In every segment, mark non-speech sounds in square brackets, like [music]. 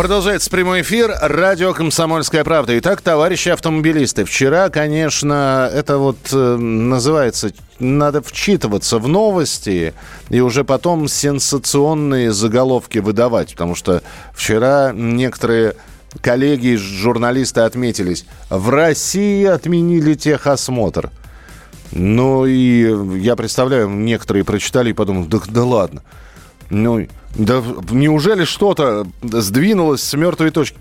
Продолжается прямой эфир. Радио «Комсомольская правда». Итак, товарищи автомобилисты, вчера, конечно, это вот э, называется, надо вчитываться в новости и уже потом сенсационные заголовки выдавать, потому что вчера некоторые коллеги, журналисты отметились, в России отменили техосмотр. Ну и я представляю, некоторые прочитали и подумали, да, да ладно. Ну, да неужели что-то сдвинулось с мертвой точки?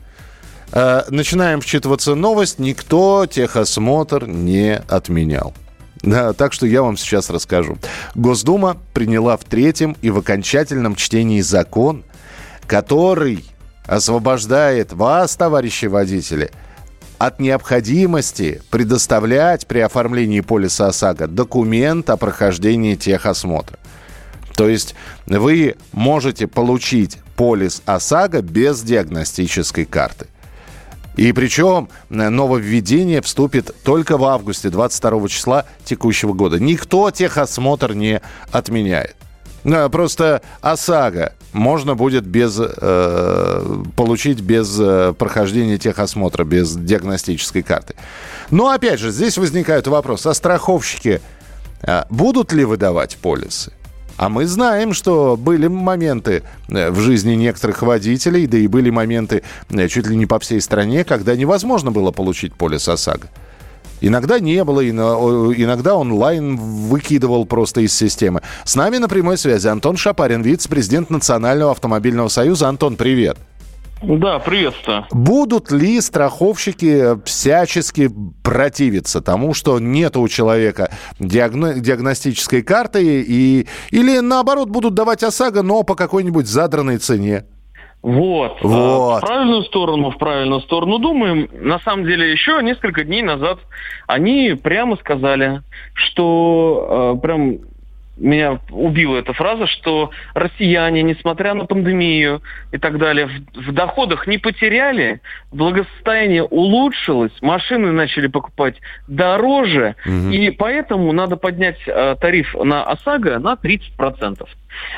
Э, начинаем вчитываться новость. Никто техосмотр не отменял. Да, так что я вам сейчас расскажу. Госдума приняла в третьем и в окончательном чтении закон, который освобождает вас, товарищи водители, от необходимости предоставлять при оформлении полиса ОСАГО документ о прохождении техосмотра. То есть вы можете получить полис ОСАГО без диагностической карты. И причем нововведение вступит только в августе 22 числа текущего года. Никто техосмотр не отменяет. Ну, просто ОСАГО можно будет без, э, получить без э, прохождения техосмотра, без диагностической карты. Но опять же, здесь возникает вопрос, а страховщики э, будут ли выдавать полисы? А мы знаем, что были моменты э, в жизни некоторых водителей, да и были моменты э, чуть ли не по всей стране, когда невозможно было получить полис ОСАГО. Иногда не было, иногда онлайн выкидывал просто из системы. С нами на прямой связи Антон Шапарин, вице-президент Национального автомобильного союза. Антон, привет. Да, приветствую. Будут ли страховщики всячески противиться тому, что нет у человека диагно- диагностической карты, и, или наоборот будут давать ОСАГО, но по какой-нибудь задранной цене? Вот. вот. А, в правильную сторону, в правильную сторону думаем. На самом деле, еще несколько дней назад они прямо сказали, что э, прям меня убила эта фраза, что россияне, несмотря на пандемию и так далее, в, в доходах не потеряли, благосостояние улучшилось, машины начали покупать дороже, угу. и поэтому надо поднять э, тариф на ОСАГО на 30%.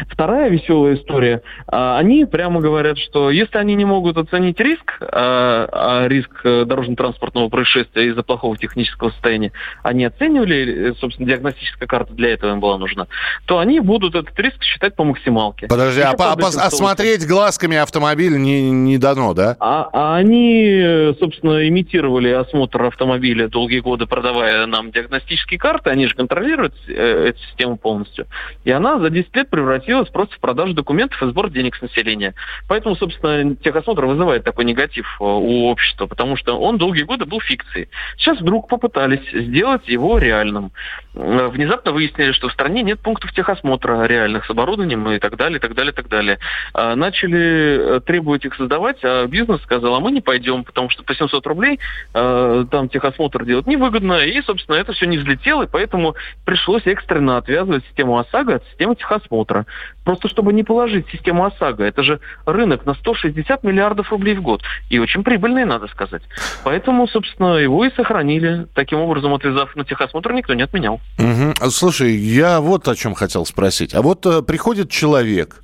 Вторая веселая история. А, они прямо говорят, что если они не могут оценить риск, а, а риск э, дорожно-транспортного происшествия из-за плохого технического состояния, они оценивали, э, собственно, диагностическая карта для этого им была нужна, то они будут этот риск считать по максималке. Подожди, а, по, а смотреть глазками автомобиль не, не дано, да? А, а они, собственно, имитировали осмотр автомобиля долгие годы, продавая нам диагностические карты, они же контролируют э, эту систему полностью. И она за 10 лет превратилась просто в продажу документов и сбор денег с населения. Поэтому, собственно, техосмотр вызывает такой негатив э, у общества, потому что он долгие годы был фикцией. Сейчас вдруг попытались сделать его реальным. Э, внезапно выяснили, что в стране нет пунктов техосмотра реальных с оборудованием и так далее, и так далее, и так далее. А начали э, требовать их создавать, а бизнес сказал, а мы не пойдем, потому что по 700 рублей э, там техосмотр делать невыгодно, и, собственно, это все не взлетело, и поэтому пришлось экстренно отвязывать систему ОСАГО от системы техосмотра. Просто чтобы не положить систему ОСАГО. Это же рынок на 160 миллиардов рублей в год. И очень прибыльный, надо сказать. Поэтому, собственно, его и сохранили. Таким образом, отвязав на техосмотр, никто не отменял. Угу. Слушай, я вот о чем хотел спросить. А вот э, приходит человек,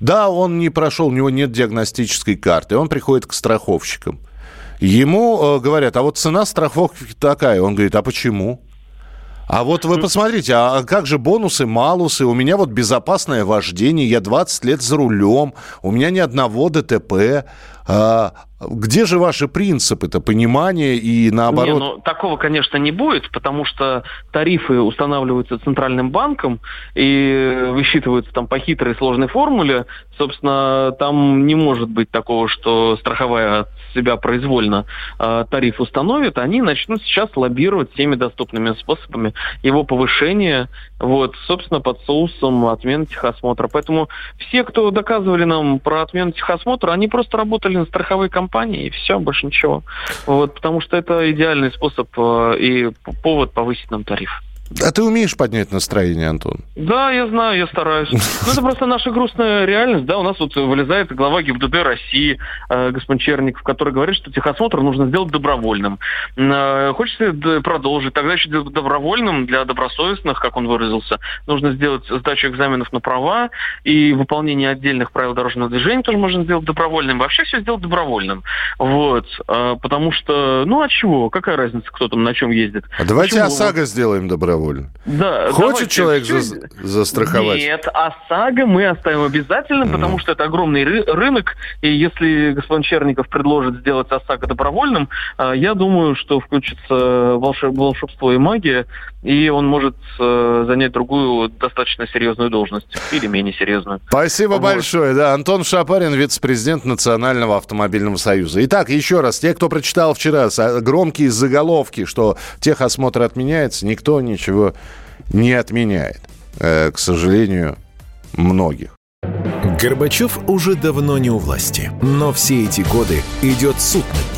да, он не прошел, у него нет диагностической карты, он приходит к страховщикам. Ему э, говорят, а вот цена страховки такая. Он говорит, а почему? А вот вы посмотрите, а как же бонусы, малусы? У меня вот безопасное вождение, я 20 лет за рулем, у меня ни одного ДТП. А, где же ваши принципы-то, понимание и наоборот? Не, ну, такого, конечно, не будет, потому что тарифы устанавливаются Центральным банком и высчитываются там по хитрой сложной формуле. Собственно, там не может быть такого, что страховая себя произвольно э, тариф установит, они начнут сейчас лоббировать всеми доступными способами его повышения, вот, собственно, под соусом отмены техосмотра. Поэтому все, кто доказывали нам про отмену техосмотра, они просто работали на страховой компании, и все, больше ничего. Вот, потому что это идеальный способ э, и повод повысить нам тариф. А ты умеешь поднять настроение, Антон? Да, я знаю, я стараюсь. [laughs] Ну, это просто наша грустная реальность, да, у нас вот вылезает глава ГИБДД России, э, господин Черников, который говорит, что техосмотр нужно сделать добровольным. Э, хочется продолжить, тогда еще добровольным для добросовестных, как он выразился, нужно сделать сдачу экзаменов на права и выполнение отдельных правил дорожного движения тоже можно сделать добровольным. Вообще все сделать добровольным. Вот. Э, потому что, ну, а чего? Какая разница, кто там на чем ездит? А давайте Почему? ОСАГО сделаем добровольным доволен. Да, Хочет человек за, застраховать? Нет, ОСАГО мы оставим обязательно, mm. потому что это огромный ры- рынок, и если господин Черников предложит сделать ОСАГО добровольным, э, я думаю, что включится волшеб- волшебство и магия, и он может э, занять другую достаточно серьезную должность или менее серьезную. Спасибо вот. большое. Да, Антон Шапарин, вице-президент Национального автомобильного союза. Итак, еще раз, те, кто прочитал вчера громкие заголовки, что техосмотр отменяется, никто ничего не отменяет. Э, к сожалению, многих. Горбачев уже давно не у власти, но все эти годы идет суд над ним